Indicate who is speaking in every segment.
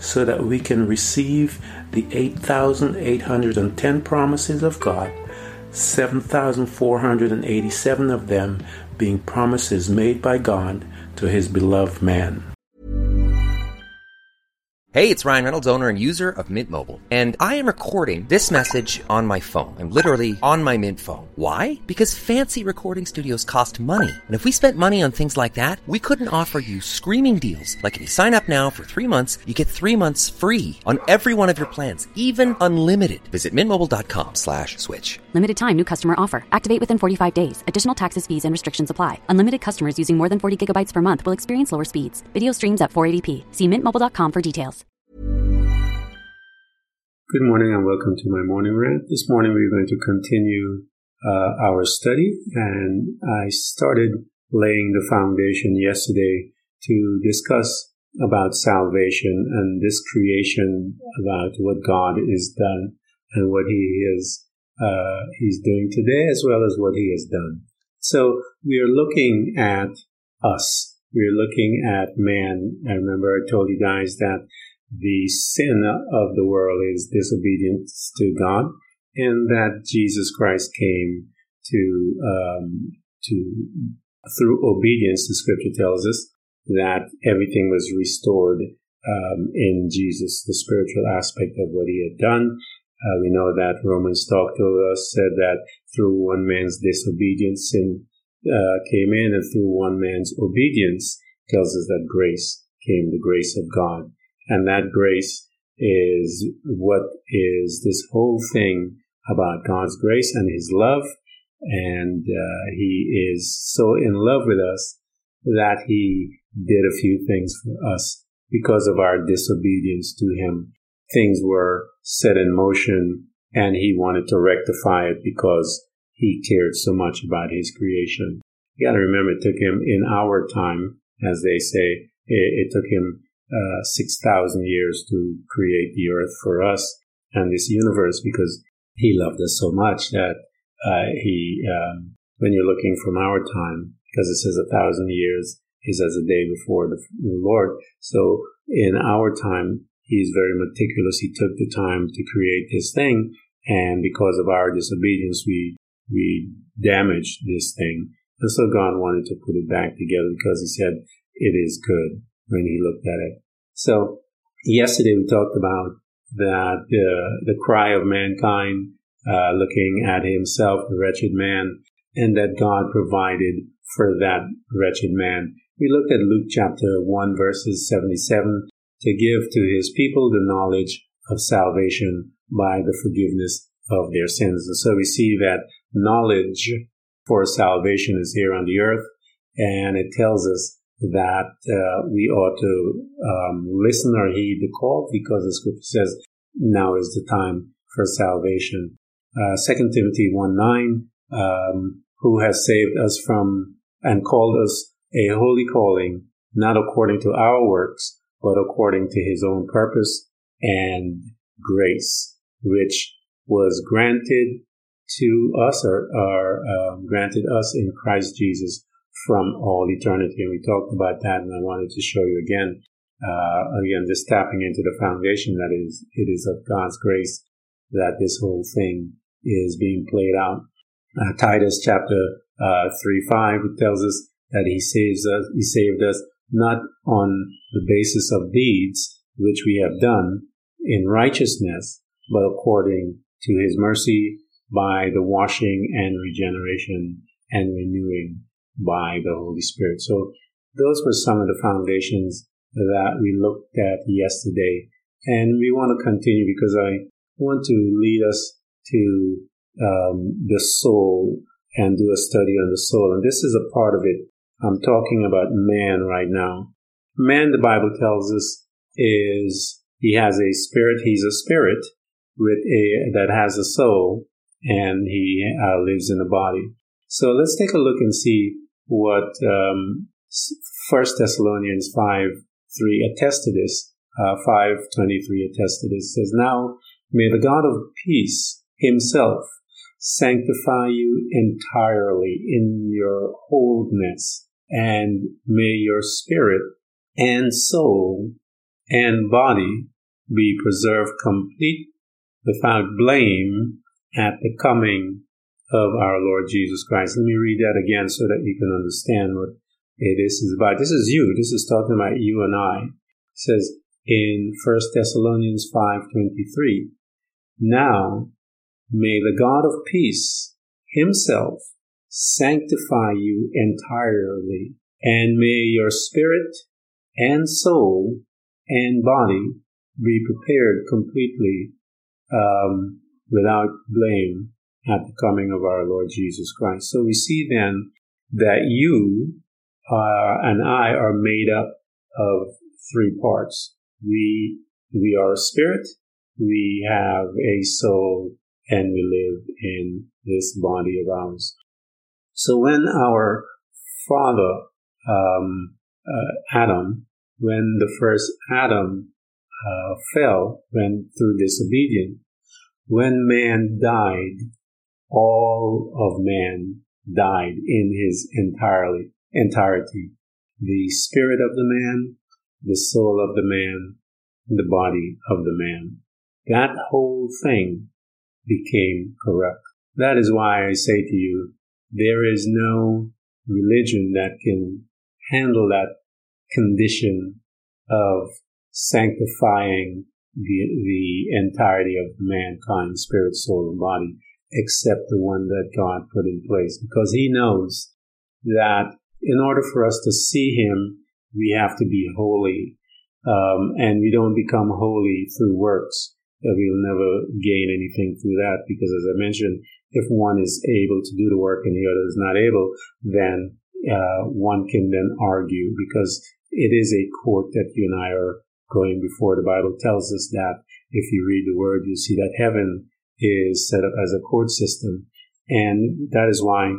Speaker 1: so that we can receive the 8,810 promises of God, 7,487 of them being promises made by God to his beloved man.
Speaker 2: Hey, it's Ryan Reynolds, owner and user of Mint Mobile. And I am recording this message on my phone. I'm literally on my Mint phone. Why? Because fancy recording studios cost money. And if we spent money on things like that, we couldn't offer you screaming deals. Like if you sign up now for three months, you get three months free on every one of your plans, even unlimited. Visit mintmobile.com slash switch.
Speaker 3: Limited time new customer offer. Activate within 45 days. Additional taxes, fees, and restrictions apply. Unlimited customers using more than 40 gigabytes per month will experience lower speeds. Video streams at 480p. See mintmobile.com for details.
Speaker 1: Good morning and welcome to my morning rant. This morning we're going to continue uh, our study, and I started laying the foundation yesterday to discuss about salvation and this creation about what God is done and what He is uh, He's doing today, as well as what He has done. So we are looking at us. We're looking at man. I remember I told you guys that the sin of the world is disobedience to God, and that Jesus Christ came to um, to through obedience. The Scripture tells us that everything was restored um, in Jesus, the spiritual aspect of what He had done. Uh, we know that Romans talked to us said that through one man's disobedience, sin uh, came in, and through one man's obedience tells us that grace came, the grace of God. And that grace is what is this whole thing about God's grace and His love. And uh, He is so in love with us that He did a few things for us because of our disobedience to Him. Things were set in motion and He wanted to rectify it because He cared so much about His creation. You gotta remember it took Him in our time, as they say, it, it took Him uh, 6,000 years to create the earth for us and this universe because he loved us so much that uh, he, um, when you're looking from our time, because it says a thousand years is as a day before the, the Lord. So in our time, he's very meticulous. He took the time to create this thing. And because of our disobedience, we, we damaged this thing. And so God wanted to put it back together because he said, it is good when he looked at it. So yesterday we talked about that uh, the cry of mankind, uh, looking at himself, the wretched man, and that God provided for that wretched man. We looked at Luke chapter 1 verses 77 to give to his people the knowledge of salvation by the forgiveness of their sins. And so we see that knowledge for salvation is here on the earth, and it tells us that uh, we ought to um, listen or heed the call because the scripture says now is the time for salvation. Uh, 2 Timothy 1 9, um, who has saved us from and called us a holy calling, not according to our works, but according to his own purpose and grace, which was granted to us or, or um, granted us in Christ Jesus from all eternity. And we talked about that, and I wanted to show you again, uh, again, just tapping into the foundation that is, it is of God's grace that this whole thing is being played out. Uh, Titus chapter uh, 3 5 tells us that he saves us, he saved us not on the basis of deeds which we have done in righteousness, but according to his mercy by the washing and regeneration and renewing by the Holy Spirit. So those were some of the foundations that we looked at yesterday. And we want to continue because I want to lead us to um, the soul and do a study on the soul. And this is a part of it. I'm talking about man right now. Man, the Bible tells us, is he has a spirit. He's a spirit with a that has a soul, and he uh, lives in a body. So let's take a look and see what um, First Thessalonians five three attests to this. Uh, five twenty three attests to this. It says now may the God of peace Himself sanctify you entirely in your wholeness, and may your spirit and soul and body be preserved complete without blame at the coming of our Lord Jesus Christ. Let me read that again so that you can understand what this is about. This is you. This is talking about you and I. It says in 1 Thessalonians 5.23, Now may the God of peace himself sanctify you entirely, and may your spirit and soul and body be prepared completely um, without blame at the coming of our Lord Jesus Christ. So we see then that you uh, and I are made up of three parts. We we are a spirit, we have a soul, and we live in this body of ours. So when our father um, uh, Adam, when the first Adam uh, fell, went through disobedience, when man died, all of man died in his entirely entirety. The spirit of the man, the soul of the man, the body of the man. That whole thing became corrupt. That is why I say to you, there is no religion that can handle that condition of sanctifying the, the entirety of mankind, spirit, soul, and body, except the one that God put in place. Because he knows that in order for us to see him, we have to be holy. Um, and we don't become holy through works. We'll never gain anything through that because, as I mentioned, if one is able to do the work and the other is not able, then uh, one can then argue because it is a court that you and I are going before. The Bible tells us that if you read the word, you see that heaven is set up as a court system. And that is why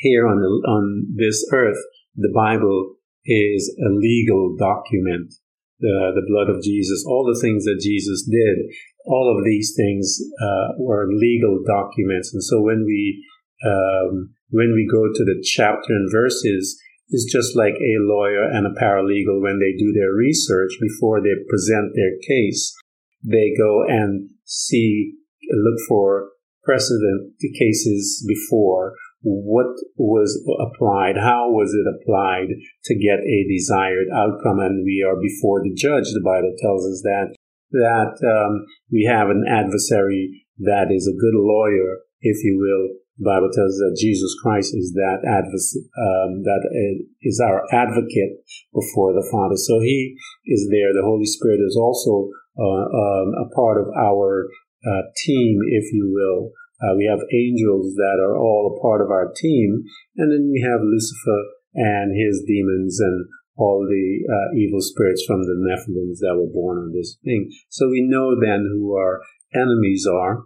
Speaker 1: here on, the, on this earth, the Bible is a legal document. The, the blood of Jesus, all the things that Jesus did, all of these things uh, were legal documents. And so when we um, when we go to the chapter and verses, it's just like a lawyer and a paralegal when they do their research before they present their case. They go and see, look for precedent cases before what was applied, how was it applied to get a desired outcome, and we are before the judge. The Bible tells us that that um, we have an adversary that is a good lawyer, if you will. The Bible tells us that Jesus Christ is that advocate, um, that is our advocate before the Father. So He is there. The Holy Spirit is also uh, um, a part of our uh, team, if you will. Uh, we have angels that are all a part of our team, and then we have Lucifer and his demons and all the uh, evil spirits from the Nephilims that were born on this thing. So we know then who our enemies are.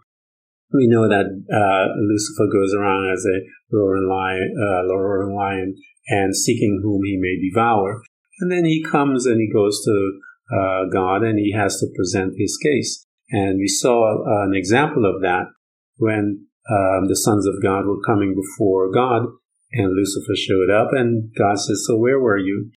Speaker 1: We know that uh, Lucifer goes around as a roaring lion, uh, roaring lion, and seeking whom he may devour. And then he comes and he goes to uh, God and he has to present his case. And we saw uh, an example of that when um, the sons of God were coming before God, and Lucifer showed up, and God says, "So where were you?"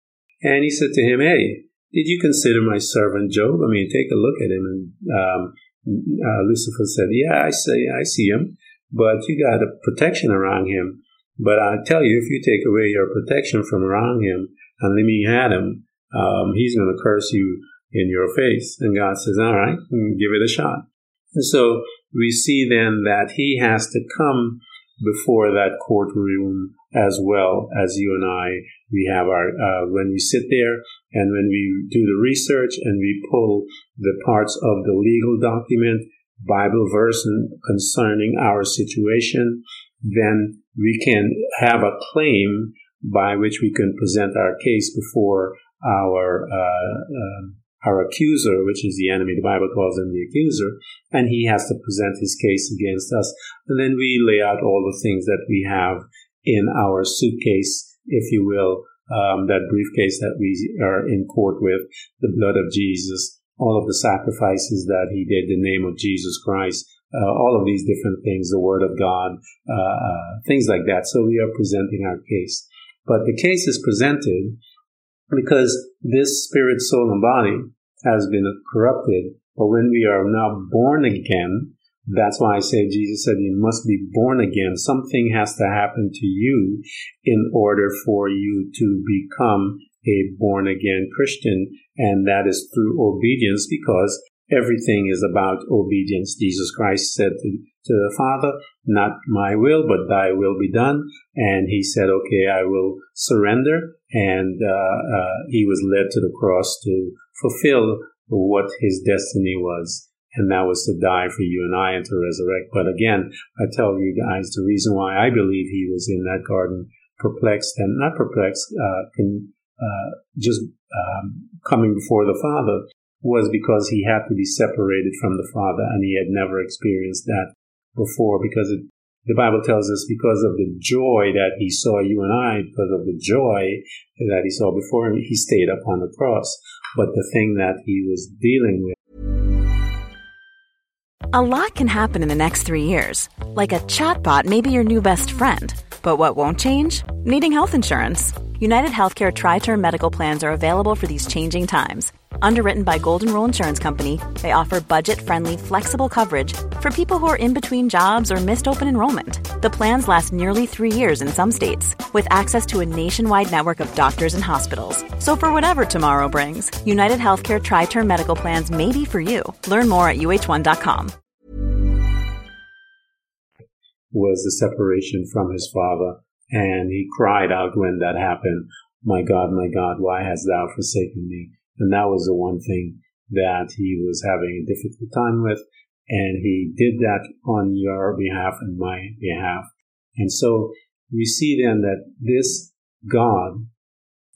Speaker 1: And he said to him, "Hey, did you consider my servant Job? I mean, take a look at him." And um, uh, Lucifer said, "Yeah, I say, I see him, but you got a protection around him. But I tell you, if you take away your protection from around him and let me at him, um, he's going to curse you in your face." And God says, "All right, give it a shot." And so we see then that he has to come before that courtroom as well as you and I. We have our, uh, when we sit there and when we do the research and we pull the parts of the legal document, Bible verse concerning our situation, then we can have a claim by which we can present our case before our uh, uh, our accuser, which is the enemy. The Bible calls him the accuser, and he has to present his case against us. And then we lay out all the things that we have in our suitcase, if you will, um, that briefcase that we are in court with, the blood of Jesus, all of the sacrifices that he did, the name of Jesus Christ, uh, all of these different things, the Word of God, uh, uh, things like that. So we are presenting our case. But the case is presented because this spirit, soul, and body has been corrupted. But when we are now born again, that's why I say Jesus said you must be born again. Something has to happen to you in order for you to become a born again Christian. And that is through obedience because everything is about obedience. Jesus Christ said to, to the Father, not my will, but thy will be done. And he said, okay, I will surrender. And uh, uh, he was led to the cross to fulfill what his destiny was. And that was to die for you and I and to resurrect. But again, I tell you guys the reason why I believe he was in that garden perplexed and not perplexed, uh, can, uh, just um, coming before the Father was because he had to be separated from the Father and he had never experienced that before because it, the Bible tells us because of the joy that he saw you and I, because of the joy that he saw before him, he stayed upon the cross. But the thing that he was dealing with.
Speaker 4: A lot can happen in the next three years. Like a chatbot may be your new best friend. But what won't change? Needing health insurance. United Healthcare Tri Term Medical Plans are available for these changing times Underwritten by Golden Rule Insurance Company, they offer budget-friendly, flexible coverage for people who are in between jobs or missed open enrollment. The plans last nearly three years in some states, with access to a nationwide network of doctors and hospitals. So for whatever tomorrow brings, United Healthcare Tri-Term Medical Plans may be for you. Learn more at uhone.com.
Speaker 1: Was the separation from his father, and he cried out when that happened, My God, my God, why hast thou forsaken me? And that was the one thing that he was having a difficult time with. And he did that on your behalf and my behalf. And so we see then that this God,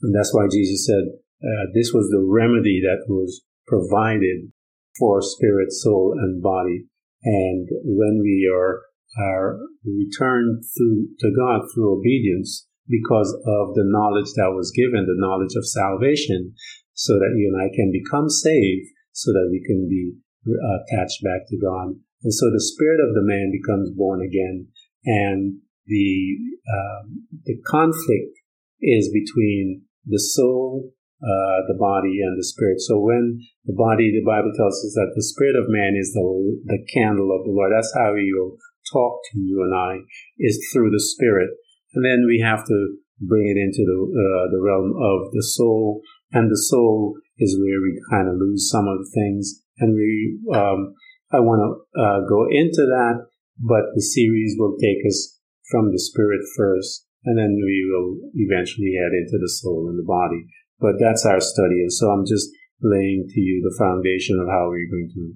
Speaker 1: and that's why Jesus said uh, this was the remedy that was provided for spirit, soul, and body. And when we are, are returned through to God through obedience, because of the knowledge that was given, the knowledge of salvation, so that you and I can become saved so that we can be uh, attached back to God. And so the spirit of the man becomes born again and the, um, the conflict is between the soul, uh, the body and the spirit. So when the body, the Bible tells us that the spirit of man is the, the candle of the Lord. That's how he will talk to you and I is through the spirit. And then we have to bring it into the, uh, the realm of the soul and the soul is where we kind of lose some of the things. And we, um, I want to uh, go into that, but the series will take us from the spirit first, and then we will eventually head into the soul and the body. But that's our study, and so I'm just laying to you the foundation of how we're going to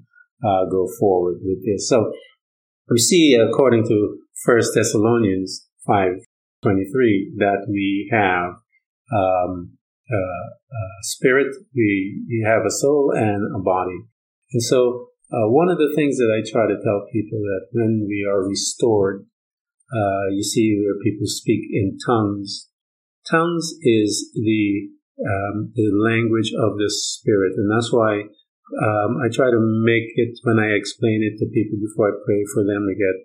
Speaker 1: uh, go forward with this. So we see, according to First Thessalonians five twenty three, that we have um, spirit, we, we have a soul and a body. And so, uh, one of the things that I try to tell people that when we are restored, uh, you see where people speak in tongues. Tongues is the um, the language of the spirit, and that's why um, I try to make it when I explain it to people before I pray for them to get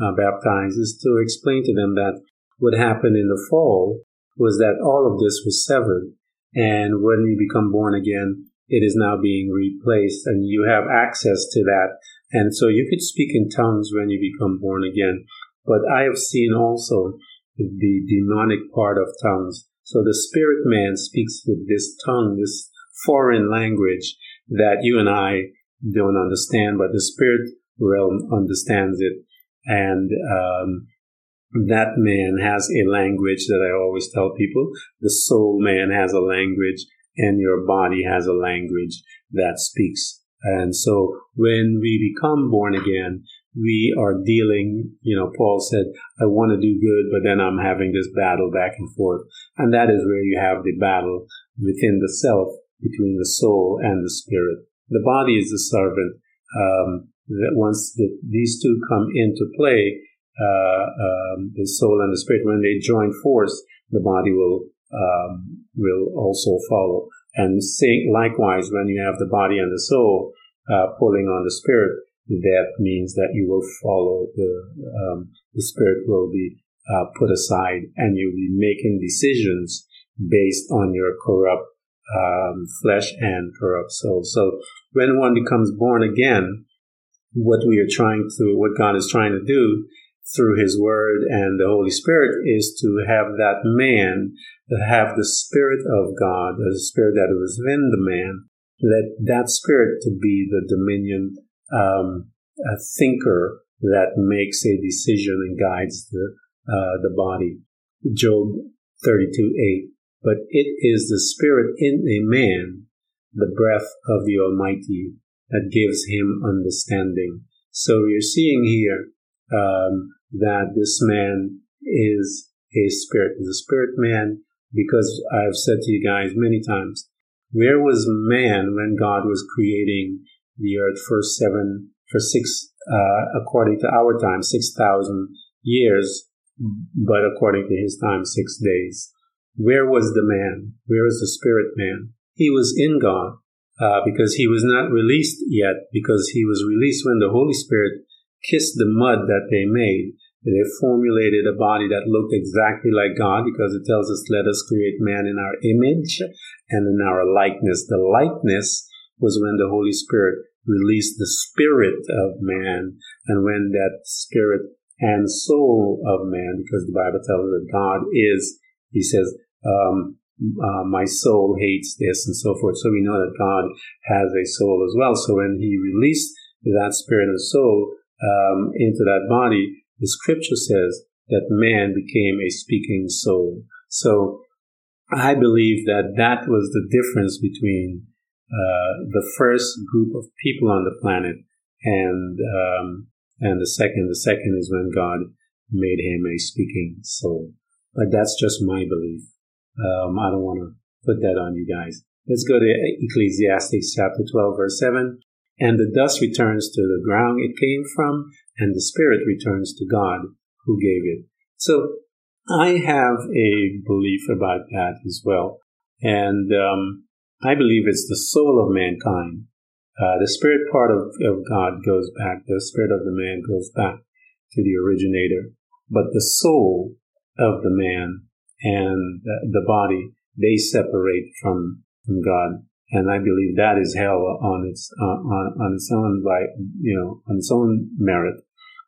Speaker 1: uh, baptized, is to explain to them that what happened in the fall was that all of this was severed and when you become born again, it is now being replaced and you have access to that. And so you could speak in tongues when you become born again. But I have seen also the demonic part of tongues. So the spirit man speaks with this tongue, this foreign language that you and I don't understand, but the spirit realm understands it. And um, that man has a language that I always tell people. The soul man has a language and your body has a language that speaks. And so when we become born again, we are dealing, you know, Paul said, I want to do good, but then I'm having this battle back and forth. And that is where you have the battle within the self between the soul and the spirit. The body is the servant. Um, that once the, these two come into play, um, the soul and the spirit, when they join force, the body will um, will also follow. And likewise, when you have the body and the soul uh, pulling on the spirit, that means that you will follow the um, the spirit will be uh, put aside, and you'll be making decisions based on your corrupt um, flesh and corrupt soul. So when one becomes born again, what we are trying to, what God is trying to do through His Word and the Holy Spirit is to have that man have the Spirit of God, the Spirit that was in the man, let that Spirit to be the dominion, um, a thinker that makes a decision and guides the uh, the body. Job 32 8. But it is the Spirit in a man, the breath of the Almighty, that gives him understanding. So you're seeing here um, that this man is a spirit, is a spirit man, because I've said to you guys many times, where was man when God was creating the earth for seven, for six, uh, according to our time, six thousand years, but according to his time, six days. Where was the man? Where was the spirit man? He was in God, uh, because he was not released yet, because he was released when the Holy Spirit kissed the mud that they made. They formulated a body that looked exactly like God because it tells us, let us create man in our image and in our likeness. The likeness was when the Holy Spirit released the spirit of man and when that spirit and soul of man, because the Bible tells us that God is, he says, um, uh, my soul hates this and so forth. So we know that God has a soul as well. So when he released that spirit and soul um, into that body, the scripture says that man became a speaking soul. So I believe that that was the difference between uh, the first group of people on the planet and um, and the second. The second is when God made him a speaking soul. But that's just my belief. Um, I don't want to put that on you guys. Let's go to Ecclesiastes chapter 12, verse 7. And the dust returns to the ground it came from, and the spirit returns to God who gave it. So I have a belief about that as well. And um, I believe it's the soul of mankind. Uh, the spirit part of, of God goes back, the spirit of the man goes back to the originator. But the soul of the man and the body, they separate from, from God and I believe that is hell on its uh, on, on its own by you know on its own merit.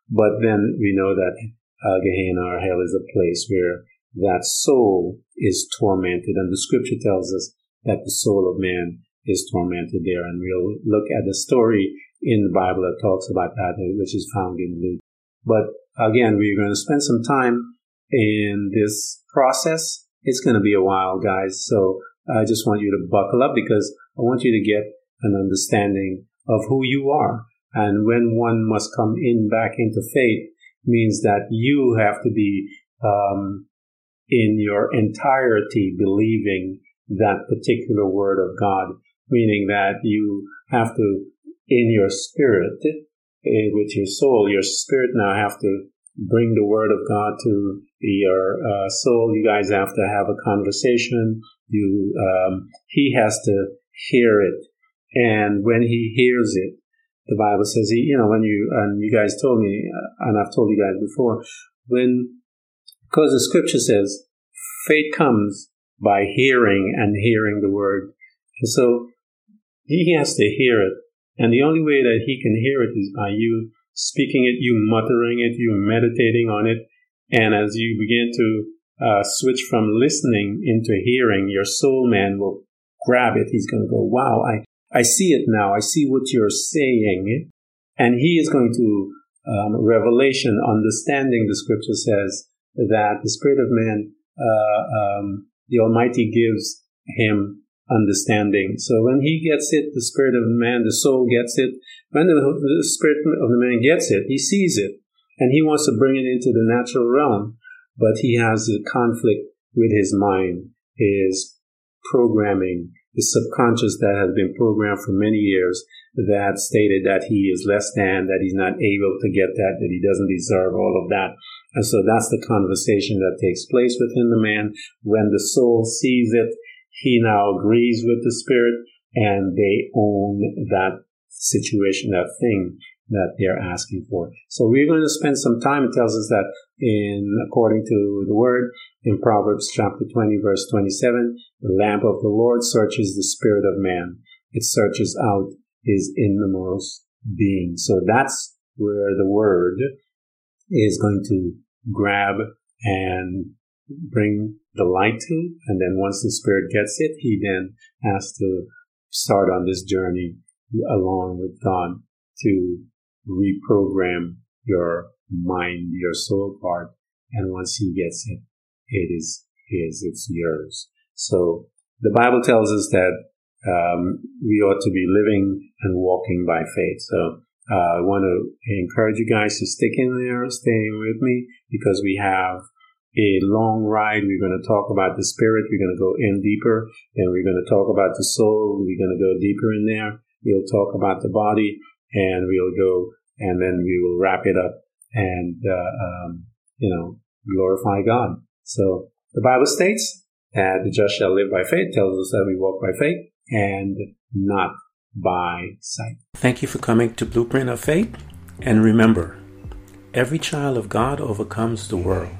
Speaker 1: But then we know that uh, Gehenna or hell is a place where that soul is tormented, and the Scripture tells us that the soul of man is tormented there. And we'll look at the story in the Bible that talks about that, which is found in Luke. But again, we're going to spend some time in this process. It's going to be a while, guys. So I just want you to buckle up because I want you to get an understanding of who you are. And when one must come in back into faith means that you have to be um, in your entirety believing that particular word of God, meaning that you have to, in your spirit, eh, with your soul, your spirit now have to bring the word of God to your uh, soul. You guys have to have a conversation. You, um, he has to hear it, and when he hears it, the Bible says he, you know, when you and you guys told me, uh, and I've told you guys before, when because the Scripture says faith comes by hearing and hearing the word, so he has to hear it, and the only way that he can hear it is by you speaking it, you muttering it, you meditating on it. And as you begin to uh, switch from listening into hearing, your soul man will grab it. He's going to go, wow, I, I see it now. I see what you're saying. And he is going to, um, revelation, understanding the scripture says that the spirit of man, uh, um, the Almighty gives him understanding. So when he gets it, the spirit of man, the soul gets it. When the, spirit of the man gets it, he sees it and he wants to bring it into the natural realm, but he has a conflict with his mind, his programming, his subconscious that has been programmed for many years that stated that he is less than, that he's not able to get that, that he doesn't deserve all of that. And so that's the conversation that takes place within the man. When the soul sees it, he now agrees with the spirit and they own that situation, that thing that they're asking for. So we're going to spend some time. It tells us that in, according to the word in Proverbs chapter 20 verse 27, the lamp of the Lord searches the spirit of man. It searches out his innermost being. So that's where the word is going to grab and bring the light to. And then once the spirit gets it, he then has to start on this journey along with God to reprogram your mind, your soul part. And once he gets it, it is his, it's yours. So the Bible tells us that um, we ought to be living and walking by faith. So uh, I want to encourage you guys to stick in there, stay with me, because we have a long ride. We're going to talk about the spirit. We're going to go in deeper. and we're going to talk about the soul. We're going to go deeper in there. We'll talk about the body and we'll go and then we will wrap it up and, uh, um, you know, glorify God. So the Bible states that the just shall live by faith, tells us that we walk by faith and not by sight.
Speaker 5: Thank you for coming to Blueprint of Faith. And remember, every child of God overcomes the world.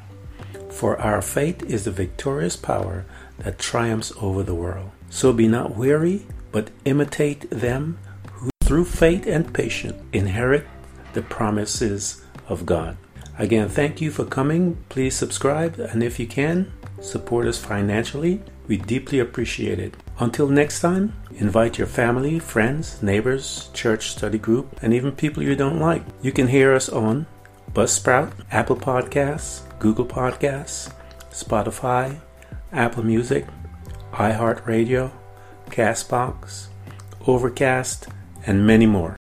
Speaker 5: For our faith is the victorious power that triumphs over the world. So be not weary, but imitate them who through faith and patience inherit the promises of God. Again, thank you for coming. Please subscribe, and if you can, support us financially. We deeply appreciate it. Until next time, invite your family, friends, neighbors, church study group, and even people you don't like. You can hear us on Buzzsprout, Apple Podcasts, Google Podcasts, Spotify, Apple Music, iHeartRadio, Castbox, Overcast, and many more.